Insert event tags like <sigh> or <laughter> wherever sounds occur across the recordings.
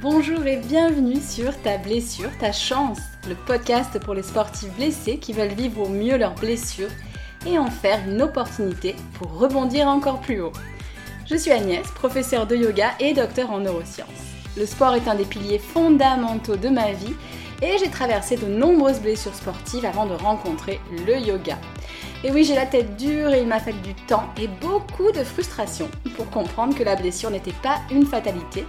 Bonjour et bienvenue sur Ta blessure, ta chance, le podcast pour les sportifs blessés qui veulent vivre au mieux leurs blessures et en faire une opportunité pour rebondir encore plus haut. Je suis Agnès, professeure de yoga et docteur en neurosciences. Le sport est un des piliers fondamentaux de ma vie et j'ai traversé de nombreuses blessures sportives avant de rencontrer le yoga. Et oui, j'ai la tête dure et il m'a fallu du temps et beaucoup de frustration pour comprendre que la blessure n'était pas une fatalité,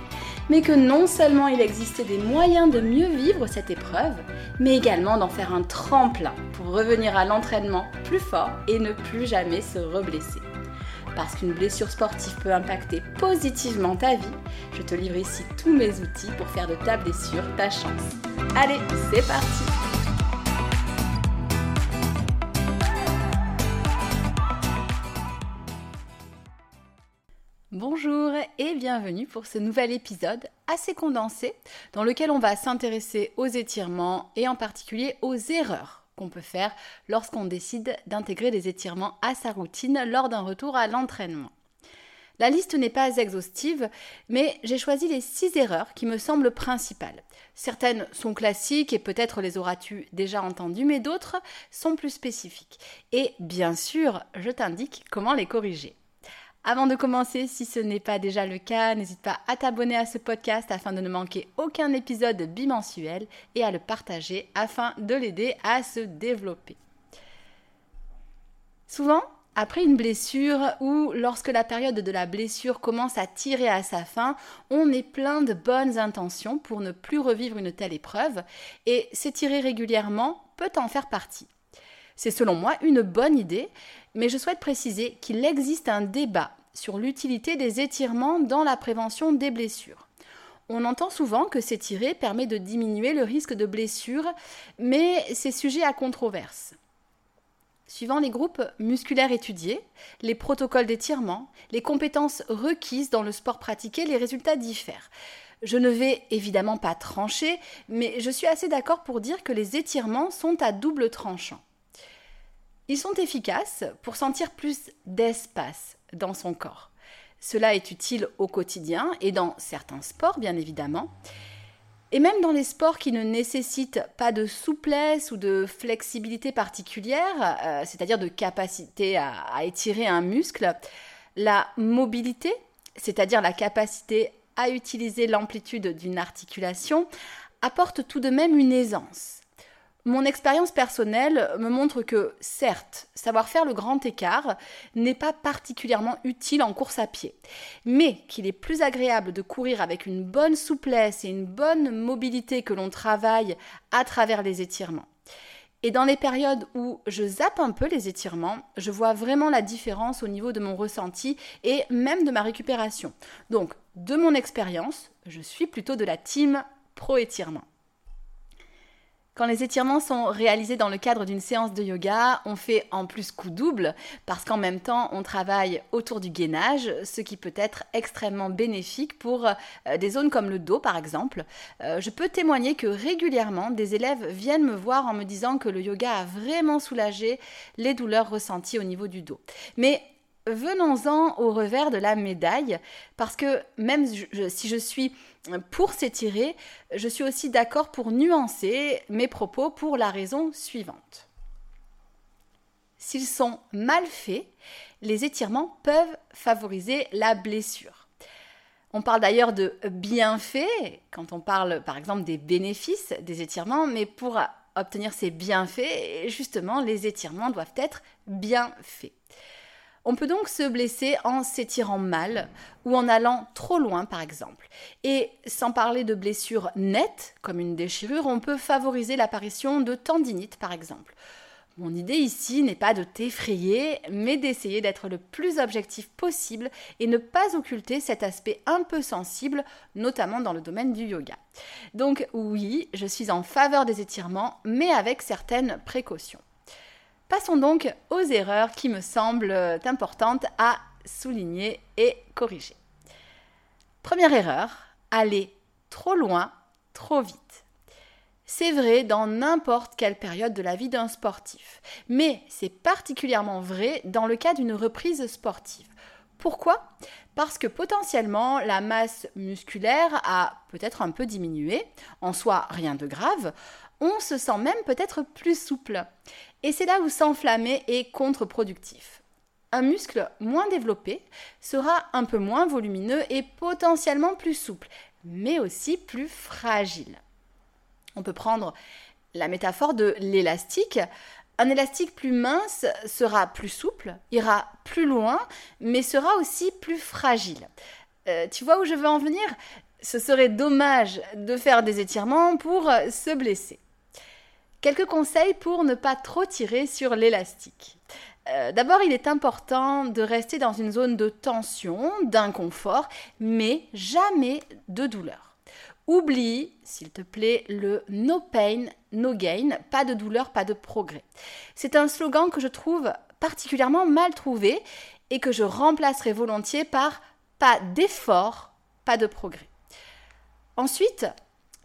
mais que non seulement il existait des moyens de mieux vivre cette épreuve, mais également d'en faire un tremplin pour revenir à l'entraînement plus fort et ne plus jamais se reblesser. Parce qu'une blessure sportive peut impacter positivement ta vie, je te livre ici tous mes outils pour faire de ta blessure ta chance. Allez, c'est parti bienvenue pour ce nouvel épisode assez condensé dans lequel on va s'intéresser aux étirements et en particulier aux erreurs qu'on peut faire lorsqu'on décide d'intégrer des étirements à sa routine lors d'un retour à l'entraînement. La liste n'est pas exhaustive, mais j'ai choisi les six erreurs qui me semblent principales. Certaines sont classiques et peut-être les auras-tu déjà entendues, mais d'autres sont plus spécifiques. Et bien sûr, je t'indique comment les corriger. Avant de commencer, si ce n'est pas déjà le cas, n'hésite pas à t'abonner à ce podcast afin de ne manquer aucun épisode bimensuel et à le partager afin de l'aider à se développer. Souvent, après une blessure ou lorsque la période de la blessure commence à tirer à sa fin, on est plein de bonnes intentions pour ne plus revivre une telle épreuve et s'étirer régulièrement peut en faire partie. C'est selon moi une bonne idée, mais je souhaite préciser qu'il existe un débat sur l'utilité des étirements dans la prévention des blessures. On entend souvent que s'étirer permet de diminuer le risque de blessure, mais c'est sujet à controverse. Suivant les groupes musculaires étudiés, les protocoles d'étirement, les compétences requises dans le sport pratiqué, les résultats diffèrent. Je ne vais évidemment pas trancher, mais je suis assez d'accord pour dire que les étirements sont à double tranchant. Ils sont efficaces pour sentir plus d'espace dans son corps. Cela est utile au quotidien et dans certains sports, bien évidemment. Et même dans les sports qui ne nécessitent pas de souplesse ou de flexibilité particulière, euh, c'est-à-dire de capacité à, à étirer un muscle, la mobilité, c'est-à-dire la capacité à utiliser l'amplitude d'une articulation, apporte tout de même une aisance. Mon expérience personnelle me montre que, certes, savoir faire le grand écart n'est pas particulièrement utile en course à pied, mais qu'il est plus agréable de courir avec une bonne souplesse et une bonne mobilité que l'on travaille à travers les étirements. Et dans les périodes où je zappe un peu les étirements, je vois vraiment la différence au niveau de mon ressenti et même de ma récupération. Donc, de mon expérience, je suis plutôt de la team pro-étirement. Quand les étirements sont réalisés dans le cadre d'une séance de yoga, on fait en plus coup double parce qu'en même temps on travaille autour du gainage, ce qui peut être extrêmement bénéfique pour euh, des zones comme le dos par exemple. Euh, je peux témoigner que régulièrement des élèves viennent me voir en me disant que le yoga a vraiment soulagé les douleurs ressenties au niveau du dos. Mais venons-en au revers de la médaille, parce que même si je suis pour s'étirer, je suis aussi d'accord pour nuancer mes propos pour la raison suivante. S'ils sont mal faits, les étirements peuvent favoriser la blessure. On parle d'ailleurs de bienfaits quand on parle par exemple des bénéfices des étirements, mais pour obtenir ces bienfaits, justement, les étirements doivent être bien faits. On peut donc se blesser en s'étirant mal ou en allant trop loin par exemple. Et sans parler de blessures nettes comme une déchirure, on peut favoriser l'apparition de tendinite par exemple. Mon idée ici n'est pas de t'effrayer, mais d'essayer d'être le plus objectif possible et ne pas occulter cet aspect un peu sensible, notamment dans le domaine du yoga. Donc oui, je suis en faveur des étirements, mais avec certaines précautions. Passons donc aux erreurs qui me semblent importantes à souligner et corriger. Première erreur, aller trop loin, trop vite. C'est vrai dans n'importe quelle période de la vie d'un sportif, mais c'est particulièrement vrai dans le cas d'une reprise sportive. Pourquoi? Parce que potentiellement la masse musculaire a peut-être un peu diminué, en soi rien de grave, on se sent même peut-être plus souple. Et c'est là où s'enflammer est contre-productif. Un muscle moins développé sera un peu moins volumineux et potentiellement plus souple, mais aussi plus fragile. On peut prendre la métaphore de l'élastique. Un élastique plus mince sera plus souple, ira plus loin, mais sera aussi plus fragile. Euh, tu vois où je veux en venir? Ce serait dommage de faire des étirements pour se blesser. Quelques conseils pour ne pas trop tirer sur l'élastique. Euh, d'abord, il est important de rester dans une zone de tension, d'inconfort, mais jamais de douleur. Oublie, s'il te plaît, le no pain, no gain, pas de douleur, pas de progrès. C'est un slogan que je trouve particulièrement mal trouvé et que je remplacerai volontiers par pas d'effort, pas de progrès. Ensuite,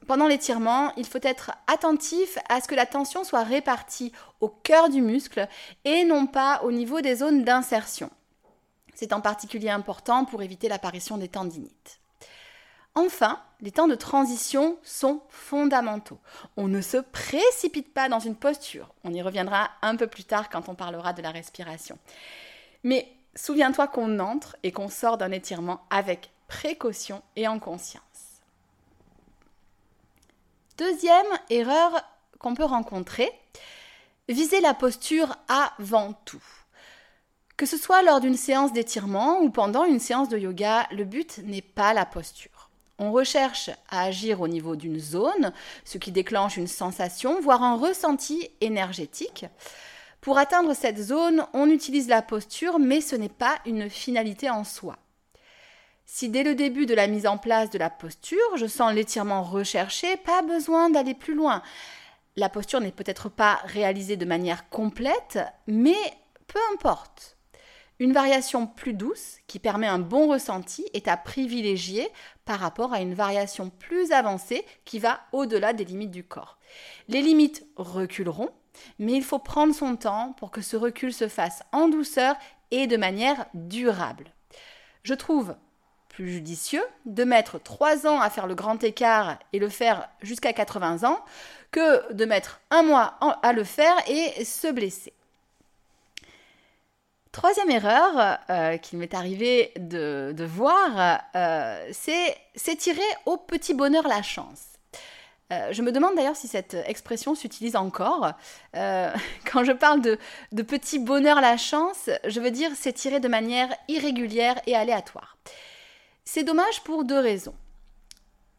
pendant l'étirement, il faut être attentif à ce que la tension soit répartie au cœur du muscle et non pas au niveau des zones d'insertion. C'est en particulier important pour éviter l'apparition des tendinites. Enfin, les temps de transition sont fondamentaux. On ne se précipite pas dans une posture. On y reviendra un peu plus tard quand on parlera de la respiration. Mais souviens-toi qu'on entre et qu'on sort d'un étirement avec précaution et en conscience. Deuxième erreur qu'on peut rencontrer, viser la posture avant tout. Que ce soit lors d'une séance d'étirement ou pendant une séance de yoga, le but n'est pas la posture. On recherche à agir au niveau d'une zone, ce qui déclenche une sensation, voire un ressenti énergétique. Pour atteindre cette zone, on utilise la posture, mais ce n'est pas une finalité en soi. Si dès le début de la mise en place de la posture, je sens l'étirement recherché, pas besoin d'aller plus loin. La posture n'est peut-être pas réalisée de manière complète, mais peu importe. Une variation plus douce qui permet un bon ressenti est à privilégier par rapport à une variation plus avancée qui va au-delà des limites du corps. Les limites reculeront, mais il faut prendre son temps pour que ce recul se fasse en douceur et de manière durable. Je trouve plus judicieux de mettre 3 ans à faire le grand écart et le faire jusqu'à 80 ans que de mettre un mois à le faire et se blesser. Troisième erreur euh, qu'il m'est arrivé de, voir, euh, c'est s'étirer au petit bonheur la chance. Euh, je me demande d'ailleurs si cette expression s'utilise encore. <laughs> quand je parle de, de petit bonheur la chance, je veux dire s'étirer de manière irrégulière et aléatoire. C'est dommage pour deux raisons.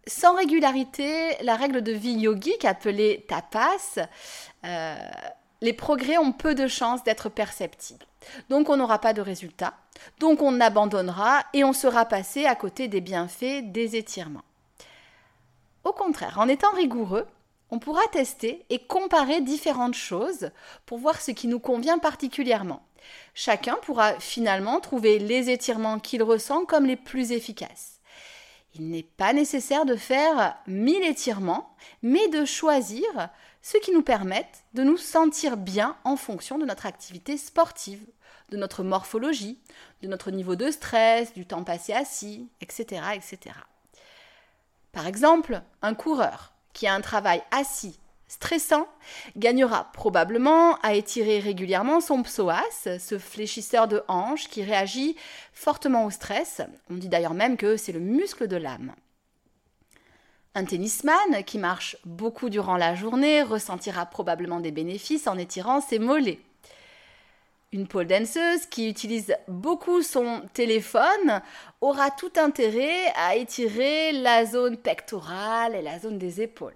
Sans régularité, la règle de vie yogique appelée tapas, euh, les progrès ont peu de chances d'être perceptibles. Donc on n'aura pas de résultat, donc on abandonnera et on sera passé à côté des bienfaits des étirements. Au contraire, en étant rigoureux, on pourra tester et comparer différentes choses pour voir ce qui nous convient particulièrement. Chacun pourra finalement trouver les étirements qu'il ressent comme les plus efficaces. Il n'est pas nécessaire de faire mille étirements, mais de choisir ceux qui nous permettent de nous sentir bien en fonction de notre activité sportive, de notre morphologie, de notre niveau de stress, du temps passé assis, etc. etc. Par exemple, un coureur qui a un travail assis stressant gagnera probablement à étirer régulièrement son psoas, ce fléchisseur de hanche qui réagit fortement au stress. On dit d'ailleurs même que c'est le muscle de l'âme. Un tennisman qui marche beaucoup durant la journée ressentira probablement des bénéfices en étirant ses mollets. Une pole danseuse qui utilise beaucoup son téléphone aura tout intérêt à étirer la zone pectorale et la zone des épaules.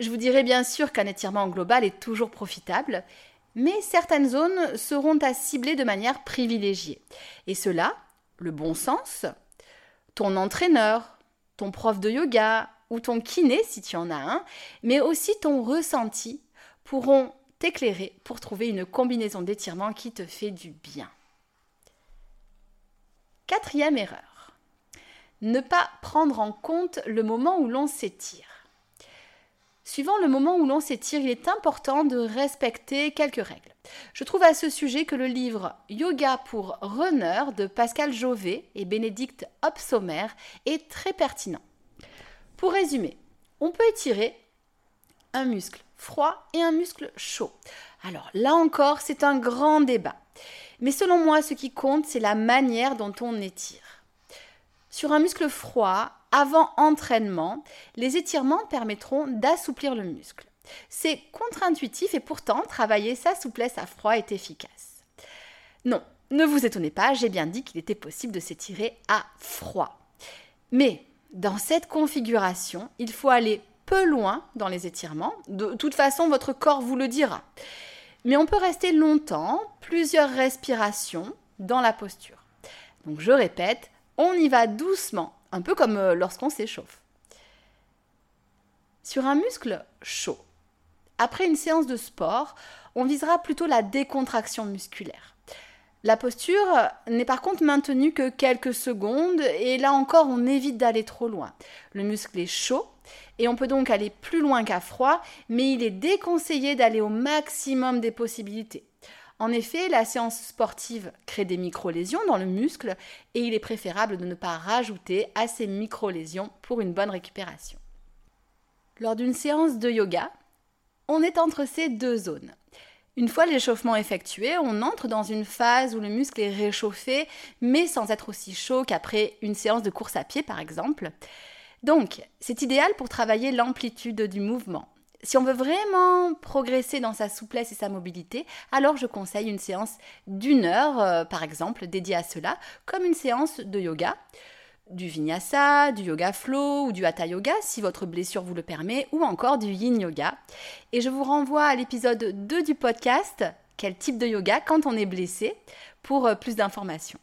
Je vous dirai bien sûr qu'un étirement global est toujours profitable, mais certaines zones seront à cibler de manière privilégiée. Et cela, le bon sens, ton entraîneur, ton prof de yoga ou ton kiné si tu en as un, mais aussi ton ressenti pourront t'éclairer pour trouver une combinaison d'étirement qui te fait du bien. Quatrième erreur. Ne pas prendre en compte le moment où l'on s'étire. Suivant le moment où l'on s'étire, il est important de respecter quelques règles. Je trouve à ce sujet que le livre Yoga pour runner de Pascal Jovet et Bénédicte Hopsommer est très pertinent. Pour résumer, on peut étirer un muscle froid et un muscle chaud. Alors là encore, c'est un grand débat. Mais selon moi, ce qui compte, c'est la manière dont on étire. Sur un muscle froid, avant entraînement, les étirements permettront d'assouplir le muscle. C'est contre-intuitif et pourtant, travailler sa souplesse à froid est efficace. Non, ne vous étonnez pas, j'ai bien dit qu'il était possible de s'étirer à froid. Mais dans cette configuration, il faut aller peu loin dans les étirements. De toute façon, votre corps vous le dira. Mais on peut rester longtemps, plusieurs respirations dans la posture. Donc je répète, on y va doucement, un peu comme euh, lorsqu'on s'échauffe. Sur un muscle chaud, après une séance de sport, on visera plutôt la décontraction musculaire. La posture n'est par contre maintenue que quelques secondes et là encore on évite d'aller trop loin. Le muscle est chaud et on peut donc aller plus loin qu'à froid, mais il est déconseillé d'aller au maximum des possibilités. En effet, la séance sportive crée des micro-lésions dans le muscle et il est préférable de ne pas rajouter à ces micro-lésions pour une bonne récupération. Lors d'une séance de yoga, on est entre ces deux zones. Une fois l'échauffement effectué, on entre dans une phase où le muscle est réchauffé, mais sans être aussi chaud qu'après une séance de course à pied par exemple. Donc, c'est idéal pour travailler l'amplitude du mouvement. Si on veut vraiment progresser dans sa souplesse et sa mobilité, alors je conseille une séance d'une heure, euh, par exemple, dédiée à cela, comme une séance de yoga, du vinyasa, du yoga flow ou du hatha yoga si votre blessure vous le permet, ou encore du yin yoga. Et je vous renvoie à l'épisode 2 du podcast, quel type de yoga quand on est blessé, pour euh, plus d'informations.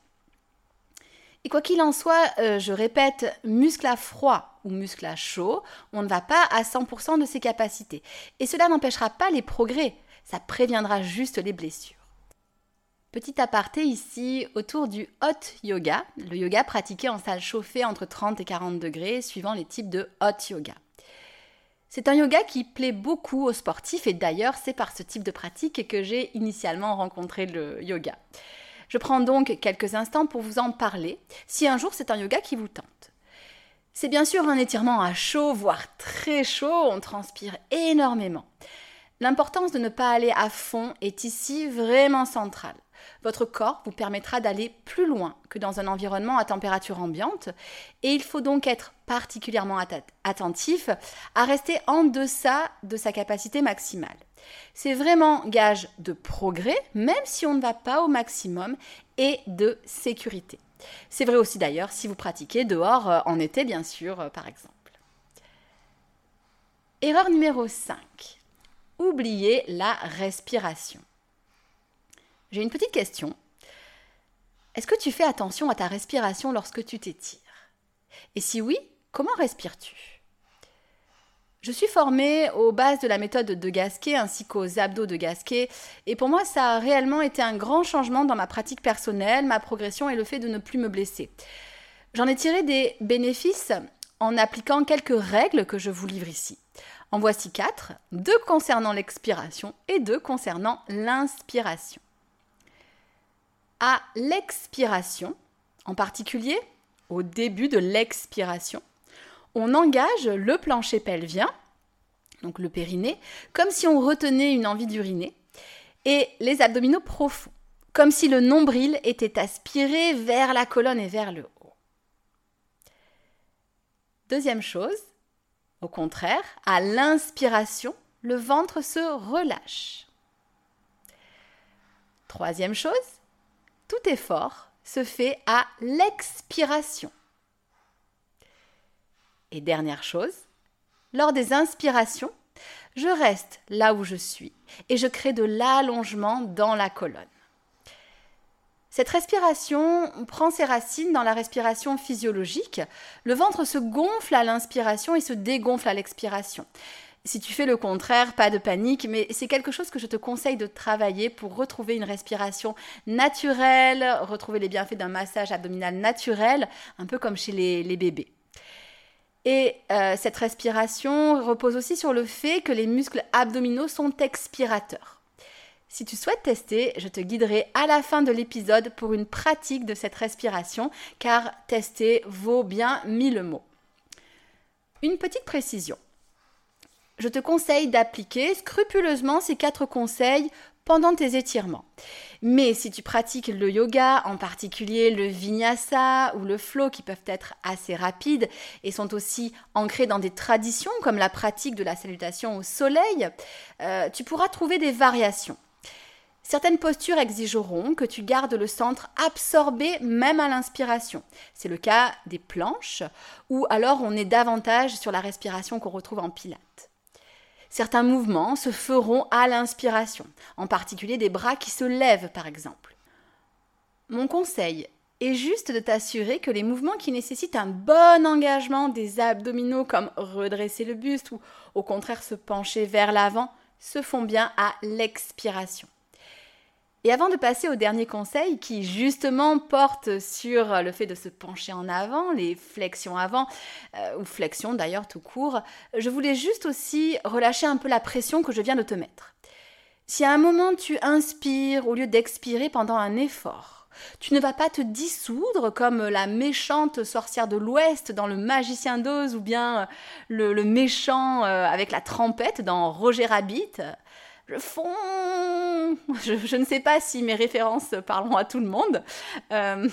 Et quoi qu'il en soit, euh, je répète, muscle à froid ou muscle à chaud, on ne va pas à 100% de ses capacités. Et cela n'empêchera pas les progrès, ça préviendra juste les blessures. Petit aparté ici autour du hot yoga, le yoga pratiqué en salle chauffée entre 30 et 40 degrés suivant les types de hot yoga. C'est un yoga qui plaît beaucoup aux sportifs et d'ailleurs c'est par ce type de pratique que j'ai initialement rencontré le yoga. Je prends donc quelques instants pour vous en parler, si un jour c'est un yoga qui vous tente. C'est bien sûr un étirement à chaud, voire très chaud, on transpire énormément. L'importance de ne pas aller à fond est ici vraiment centrale. Votre corps vous permettra d'aller plus loin que dans un environnement à température ambiante et il faut donc être particulièrement attentif à rester en deçà de sa capacité maximale. C'est vraiment gage de progrès, même si on ne va pas au maximum, et de sécurité. C'est vrai aussi d'ailleurs si vous pratiquez dehors euh, en été, bien sûr, euh, par exemple. Erreur numéro 5. Oubliez la respiration. J'ai une petite question. Est-ce que tu fais attention à ta respiration lorsque tu t'étires? Et si oui, comment respires-tu? Je suis formée aux bases de la méthode de Gasquet ainsi qu'aux abdos de Gasquet et pour moi ça a réellement été un grand changement dans ma pratique personnelle, ma progression et le fait de ne plus me blesser. J'en ai tiré des bénéfices en appliquant quelques règles que je vous livre ici. En voici quatre, deux concernant l'expiration et deux concernant l'inspiration. À l'expiration, en particulier au début de l'expiration, on engage le plancher pelvien, donc le périnée, comme si on retenait une envie d'uriner, et les abdominaux profonds, comme si le nombril était aspiré vers la colonne et vers le haut. Deuxième chose, au contraire, à l'inspiration, le ventre se relâche. Troisième chose, tout effort se fait à l'expiration. Et dernière chose, lors des inspirations, je reste là où je suis et je crée de l'allongement dans la colonne. Cette respiration prend ses racines dans la respiration physiologique. Le ventre se gonfle à l'inspiration et se dégonfle à l'expiration. Si tu fais le contraire, pas de panique, mais c'est quelque chose que je te conseille de travailler pour retrouver une respiration naturelle, retrouver les bienfaits d'un massage abdominal naturel, un peu comme chez les, bébés. Et euh, cette respiration repose aussi sur le fait que les muscles abdominaux sont expirateurs. Si tu souhaites tester, je te guiderai à la fin de l'épisode pour une pratique de cette respiration, car tester vaut bien mille mots. Une petite précision. Je te conseille d'appliquer scrupuleusement ces quatre conseils pendant tes étirements. Mais si tu pratiques le yoga, en particulier le vinyasa ou le flow qui peuvent être assez rapides et sont aussi ancrés dans des traditions comme la pratique de la salutation au soleil, euh, tu pourras trouver des variations. Certaines postures exigeront que tu gardes le centre absorbé même à l'inspiration. C'est le cas des planches, ou alors on est davantage sur la respiration qu'on retrouve en pilates. Certains mouvements se feront à l'inspiration, en particulier des bras qui se lèvent par exemple. Mon conseil est juste de t'assurer que les mouvements qui nécessitent un bon engagement des abdominaux comme redresser le buste ou au contraire se pencher vers l'avant se font bien à l'expiration. Et avant de passer au dernier conseil qui justement porte sur le fait de se pencher en avant, les flexions avant, euh, ou flexions d'ailleurs tout court, je voulais juste aussi relâcher un peu la pression que je viens de te mettre. Si à un moment tu inspires au lieu d'expirer pendant un effort, tu ne vas pas te dissoudre comme la méchante sorcière de l'Ouest dans le Magicien d'Oz ou bien le, méchant euh, avec la trompette dans Roger Rabbit je fonds. Je, ne sais pas si mes références parleront à tout le monde. Euh,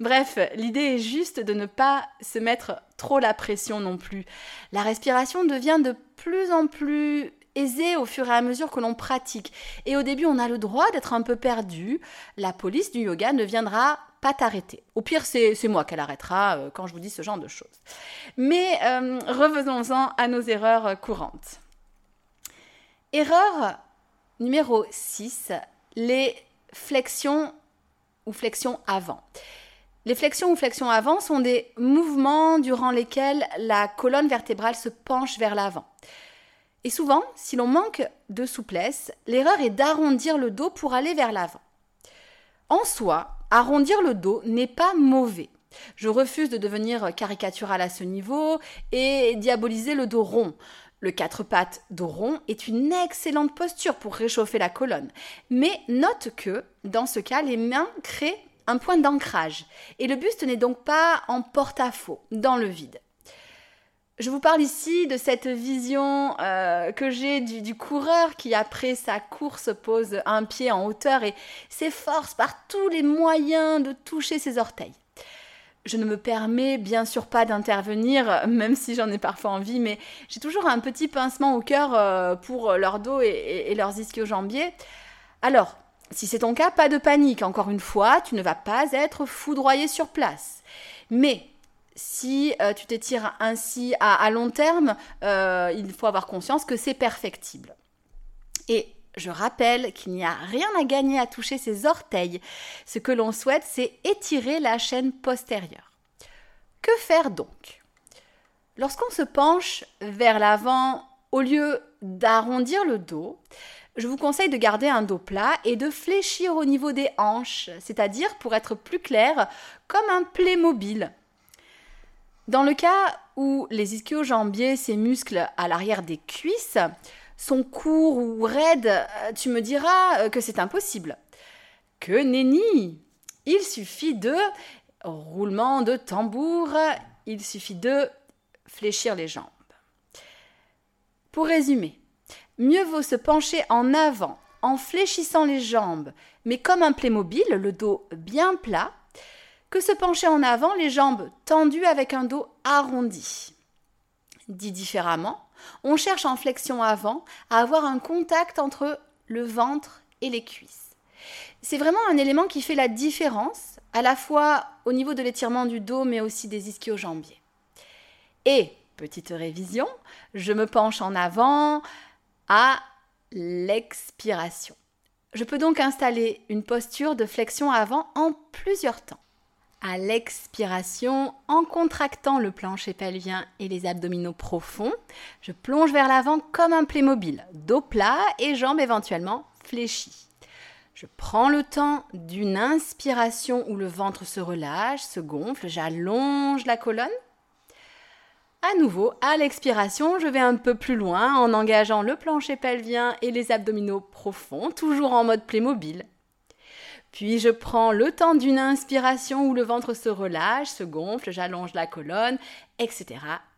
bref, l'idée est juste de ne pas se mettre trop la pression non plus. La respiration devient de plus en plus aisée au fur et à mesure que l'on pratique. Et au début, on a le droit d'être un peu perdu. La police du yoga ne viendra pas t'arrêter. Au pire, c'est moi qu'elle arrêtera euh, quand je vous dis ce genre de choses. Mais euh, revenons-en à nos erreurs courantes. Erreur numéro 6, les flexions ou flexions avant. Les flexions ou flexions avant sont des mouvements durant lesquels la colonne vertébrale se penche vers l'avant. Et souvent, si l'on manque de souplesse, l'erreur est d'arrondir le dos pour aller vers l'avant. En soi, arrondir le dos n'est pas mauvais. Je refuse de devenir caricatural à ce niveau et diaboliser le dos rond. Le quatre pattes dos rond est une excellente posture pour réchauffer la colonne. Mais note que, dans ce cas, les mains créent un point d'ancrage et le buste n'est donc pas en porte-à-faux, dans le vide. Je vous parle ici de cette vision euh, que j'ai du, coureur qui, après sa course, pose un pied en hauteur et s'efforce par tous les moyens de toucher ses orteils je ne me permets bien sûr pas d'intervenir, <laughs> même si j'en ai parfois envie, mais j'ai toujours un petit pincement au cœur euh, pour leur dos et, leurs ischio-jambiers. Alors, si c'est ton cas, pas de panique. Encore une fois, tu ne vas pas être foudroyé sur place. Mais si euh, tu t'étires ainsi à, long terme, euh, il faut avoir conscience que c'est perfectible. Et je rappelle qu'il n'y a rien à gagner à toucher ses orteils. Ce que l'on souhaite, c'est étirer la chaîne postérieure. Que faire donc? Lorsqu'on se penche vers l'avant, au lieu d'arrondir le dos, je vous conseille de garder un dos plat et de fléchir au niveau des hanches, c'est-à-dire, pour être plus clair, comme un Playmobil. Dans le cas où les ischio-jambiers, ces muscles à l'arrière des cuisses, sont courts ou raides, euh, tu me diras euh, que c'est impossible. Que nenni Il suffit de roulement de tambour, il suffit de fléchir les jambes. Pour résumer, mieux vaut se pencher en avant en fléchissant les jambes, mais comme un Playmobil, le dos bien plat, que se pencher en avant, les jambes tendues avec un dos arrondi. Dit différemment, on cherche en flexion avant à avoir un contact entre le ventre et les cuisses. C'est vraiment un élément qui fait la différence, à la fois au niveau de l'étirement du dos, mais aussi des ischio-jambiers. Et, petite révision, je me penche en avant à l'expiration. Je peux donc installer une posture de flexion avant en plusieurs temps à l'expiration en contractant le plancher pelvien et les abdominaux profonds. Je plonge vers l'avant comme un Playmobil, dos plat et jambes éventuellement fléchies. Je prends le temps d'une inspiration où le ventre se relâche, se gonfle, j'allonge la colonne. À nouveau, à l'expiration, je vais un peu plus loin en engageant le plancher pelvien et les abdominaux profonds, toujours en mode Playmobil. Puis je prends le temps d'une inspiration où le ventre se relâche, se gonfle, j'allonge la colonne, etc.,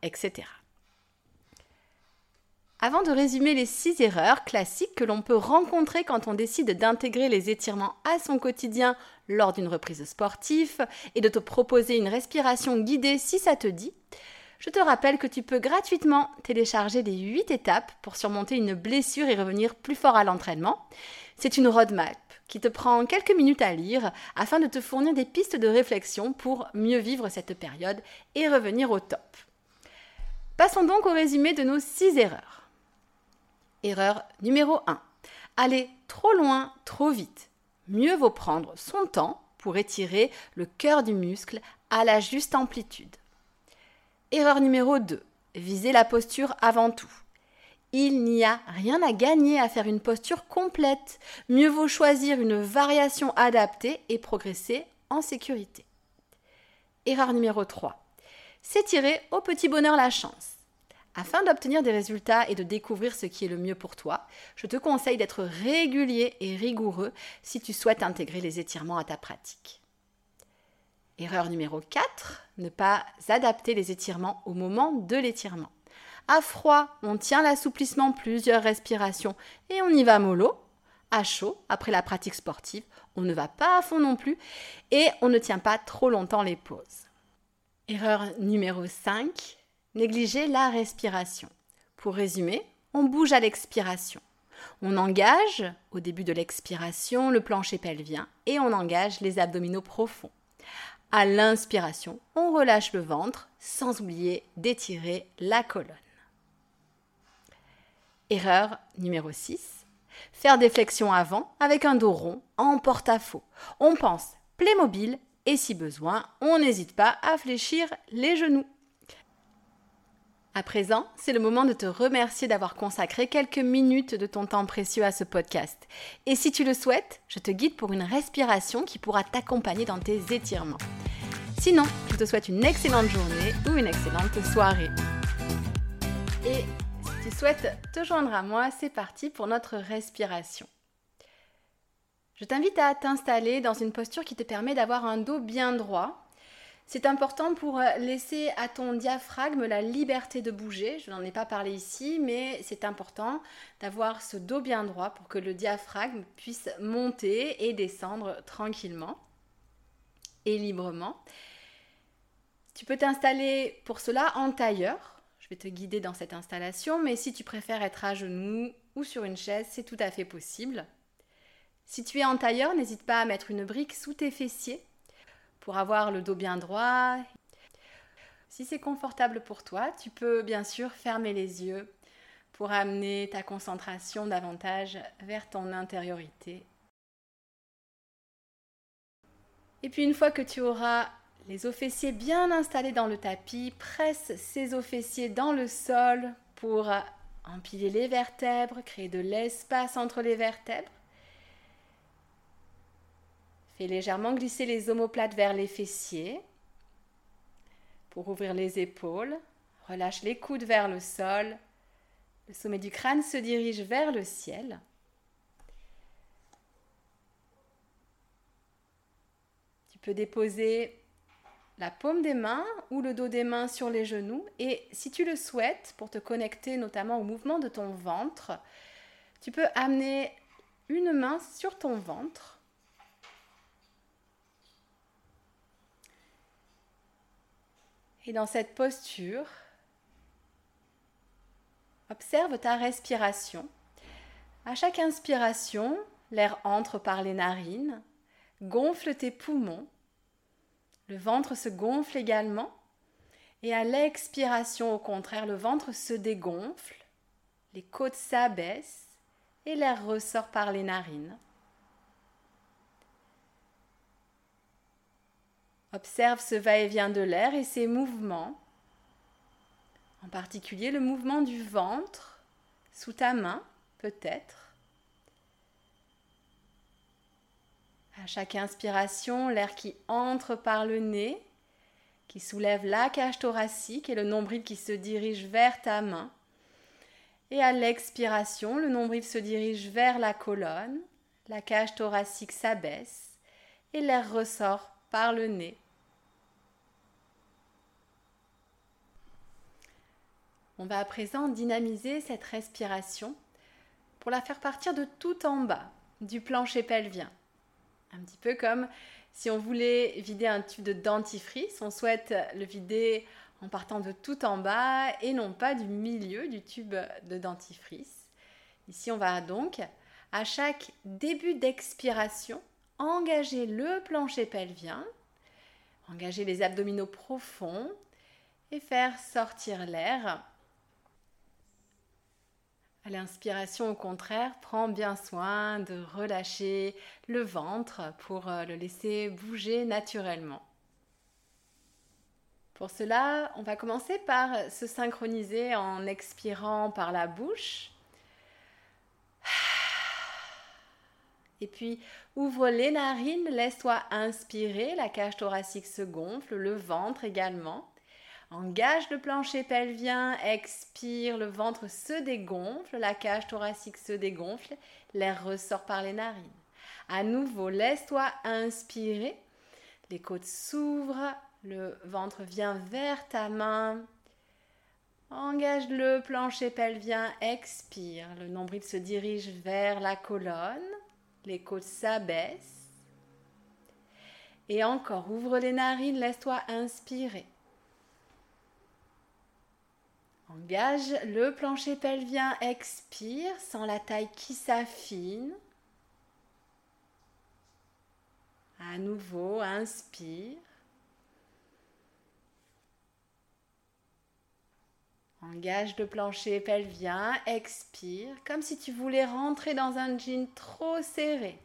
etc. Avant de résumer les six erreurs classiques que l'on peut rencontrer quand on décide d'intégrer les étirements à son quotidien lors d'une reprise sportive et de te proposer une respiration guidée si ça te dit, je te rappelle que tu peux gratuitement télécharger les 8 étapes pour surmonter une blessure et revenir plus fort à l'entraînement. C'est une roadmap qui te prend quelques minutes à lire afin de te fournir des pistes de réflexion pour mieux vivre cette période et revenir au top. Passons donc au résumé de nos 6 erreurs. Erreur numéro 1. Aller trop loin, trop vite. Mieux vaut prendre son temps pour étirer le cœur du muscle à la juste amplitude. Erreur numéro 2. Viser la posture avant tout. Il n'y a rien à gagner à faire une posture complète. Mieux vaut choisir une variation adaptée et progresser en sécurité. Erreur numéro 3. S'étirer au petit bonheur la chance. Afin d'obtenir des résultats et de découvrir ce qui est le mieux pour toi, je te conseille d'être régulier et rigoureux si tu souhaites intégrer les étirements à ta pratique. Erreur numéro 4, ne pas adapter les étirements au moment de l'étirement. À froid, on tient l'assouplissement plusieurs respirations et on y va mollo. À chaud, après la pratique sportive, on ne va pas à fond non plus et on ne tient pas trop longtemps les pauses. Erreur numéro 5, Négliger la respiration. Pour résumer, on bouge à l'expiration. On engage, au début de l'expiration, le plancher pelvien et on engage les abdominaux profonds. À l'inspiration, on relâche le ventre sans oublier d'étirer la colonne. Erreur numéro 6. Faire des flexions avant avec un dos rond en porte-à-faux. On pense Playmobil et si besoin, on n'hésite pas à fléchir les genoux. À présent, c'est le moment de te remercier d'avoir consacré quelques minutes de ton temps précieux à ce podcast. Et si tu le souhaites, je te guide pour une respiration qui pourra t'accompagner dans tes étirements. Sinon, je te souhaite une excellente journée ou une excellente soirée. Tu souhaites te joindre à moi, c'est parti pour notre respiration. Je t'invite à t'installer dans une posture qui te permet d'avoir un dos bien droit c'est important pour laisser à ton diaphragme la liberté de bouger. Je n'en ai pas parlé ici, mais c'est important d'avoir ce dos bien droit pour que le diaphragme puisse monter et descendre tranquillement et librement. Tu peux t'installer pour cela en tailleur. Je vais te guider dans cette installation, mais si tu préfères être à genoux ou sur une chaise, c'est tout à fait possible. Si tu es en tailleur, n'hésite pas à mettre une brique sous tes fessiers pour avoir le dos bien droit. Si c'est confortable pour toi, tu peux bien sûr fermer les yeux pour amener ta concentration davantage vers ton intériorité. Et puis une fois que tu auras les os fessiers bien installés dans le tapis, presse ces os fessiers dans le sol pour empiler les vertèbres, créer de l'espace entre les vertèbres. Fais légèrement glisser les omoplates vers les fessiers pour ouvrir les épaules. Relâche les coudes vers le sol. Le sommet du crâne se dirige vers le ciel. Tu peux déposer la paume des mains ou le dos des mains sur les genoux. Et si tu le souhaites, pour te connecter notamment au mouvement de ton ventre, tu peux amener une main sur ton ventre. Et dans cette posture, observe ta respiration. À chaque inspiration, l'air entre par les narines, gonfle tes poumons, le ventre se gonfle également, et à l'expiration, au contraire, le ventre se dégonfle, les côtes s'abaissent et l'air ressort par les narines. Observe ce va-et-vient de l'air et ses mouvements, en particulier le mouvement du ventre sous ta main, peut-être. À chaque inspiration, l'air qui entre par le nez qui soulève la cage thoracique et le nombril qui se dirige vers ta main. Et à l'expiration, le nombril se dirige vers la colonne, la cage thoracique s'abaisse et l'air ressort par le nez. On va à présent dynamiser cette respiration pour la faire partir de tout en bas du plancher pelvien. Un petit peu comme si on voulait vider un tube de dentifrice, on souhaite le vider en partant de tout en bas et non pas du milieu du tube de dentifrice. Ici, on va donc, à chaque début d'expiration, engager le plancher pelvien, engager les abdominaux profonds et faire sortir l'air l'inspiration, au contraire, prends bien soin de relâcher le ventre pour euh, le laisser bouger naturellement. Pour cela, on va commencer par se synchroniser en expirant par la bouche. <sighs> Et puis, ouvre les narines, laisse-toi inspirer, la cage thoracique se gonfle, le ventre également. Engage le plancher pelvien, expire, le ventre se dégonfle, la cage thoracique se dégonfle, l'air ressort par les narines. À nouveau, laisse-toi inspirer, les côtes s'ouvrent, le ventre vient vers ta main. Engage le plancher pelvien, expire, le nombril se dirige vers la colonne, les côtes s'abaissent. Et encore, ouvre les narines, laisse-toi inspirer. Engage le plancher pelvien, expire, sans la taille qui s'affine. À nouveau, inspire. Engage le plancher pelvien, expire, comme si tu voulais rentrer dans un jean trop serré.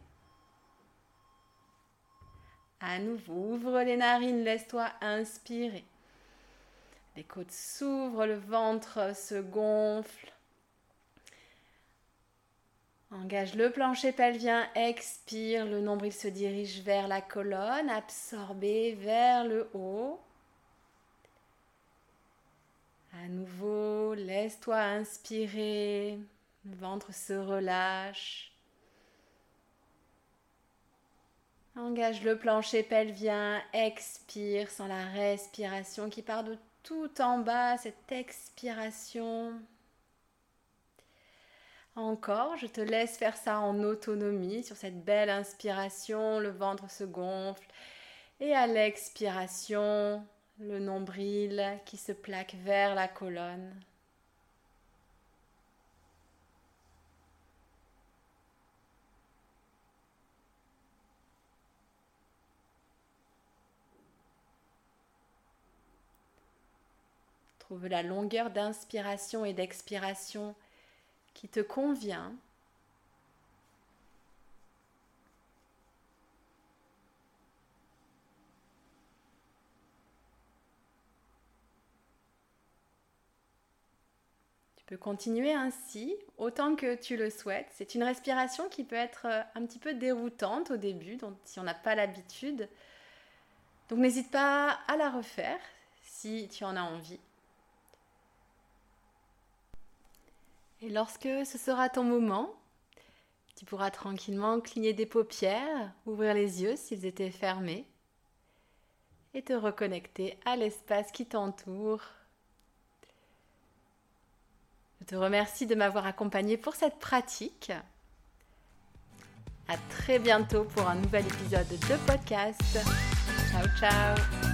À nouveau, ouvre les narines, laisse-toi inspirer. Les côtes s'ouvrent, le ventre se gonfle. Engage le plancher pelvien, expire, le nombril se dirige vers la colonne, absorbé vers le haut. À nouveau, laisse-toi inspirer, le ventre se relâche. Engage le plancher pelvien, expire sans la respiration qui part de tout en bas, cette expiration. Encore, je te laisse faire ça en autonomie sur cette belle inspiration, le ventre se gonfle et à l'expiration, le nombril qui se plaque vers la colonne. Trouve la longueur d'inspiration et d'expiration qui te convient. Tu peux continuer ainsi autant que tu le souhaites. C'est une respiration qui peut être euh, un petit peu déroutante au début, donc si on n'a pas l'habitude. Donc n'hésite pas à la refaire si tu en as envie. Et lorsque ce sera ton moment, tu pourras tranquillement cligner des paupières, ouvrir les yeux s'ils étaient fermés et te reconnecter à l'espace qui t'entoure. Je te remercie de m'avoir accompagné pour cette pratique. À très bientôt pour un nouvel épisode de podcast. Ciao ciao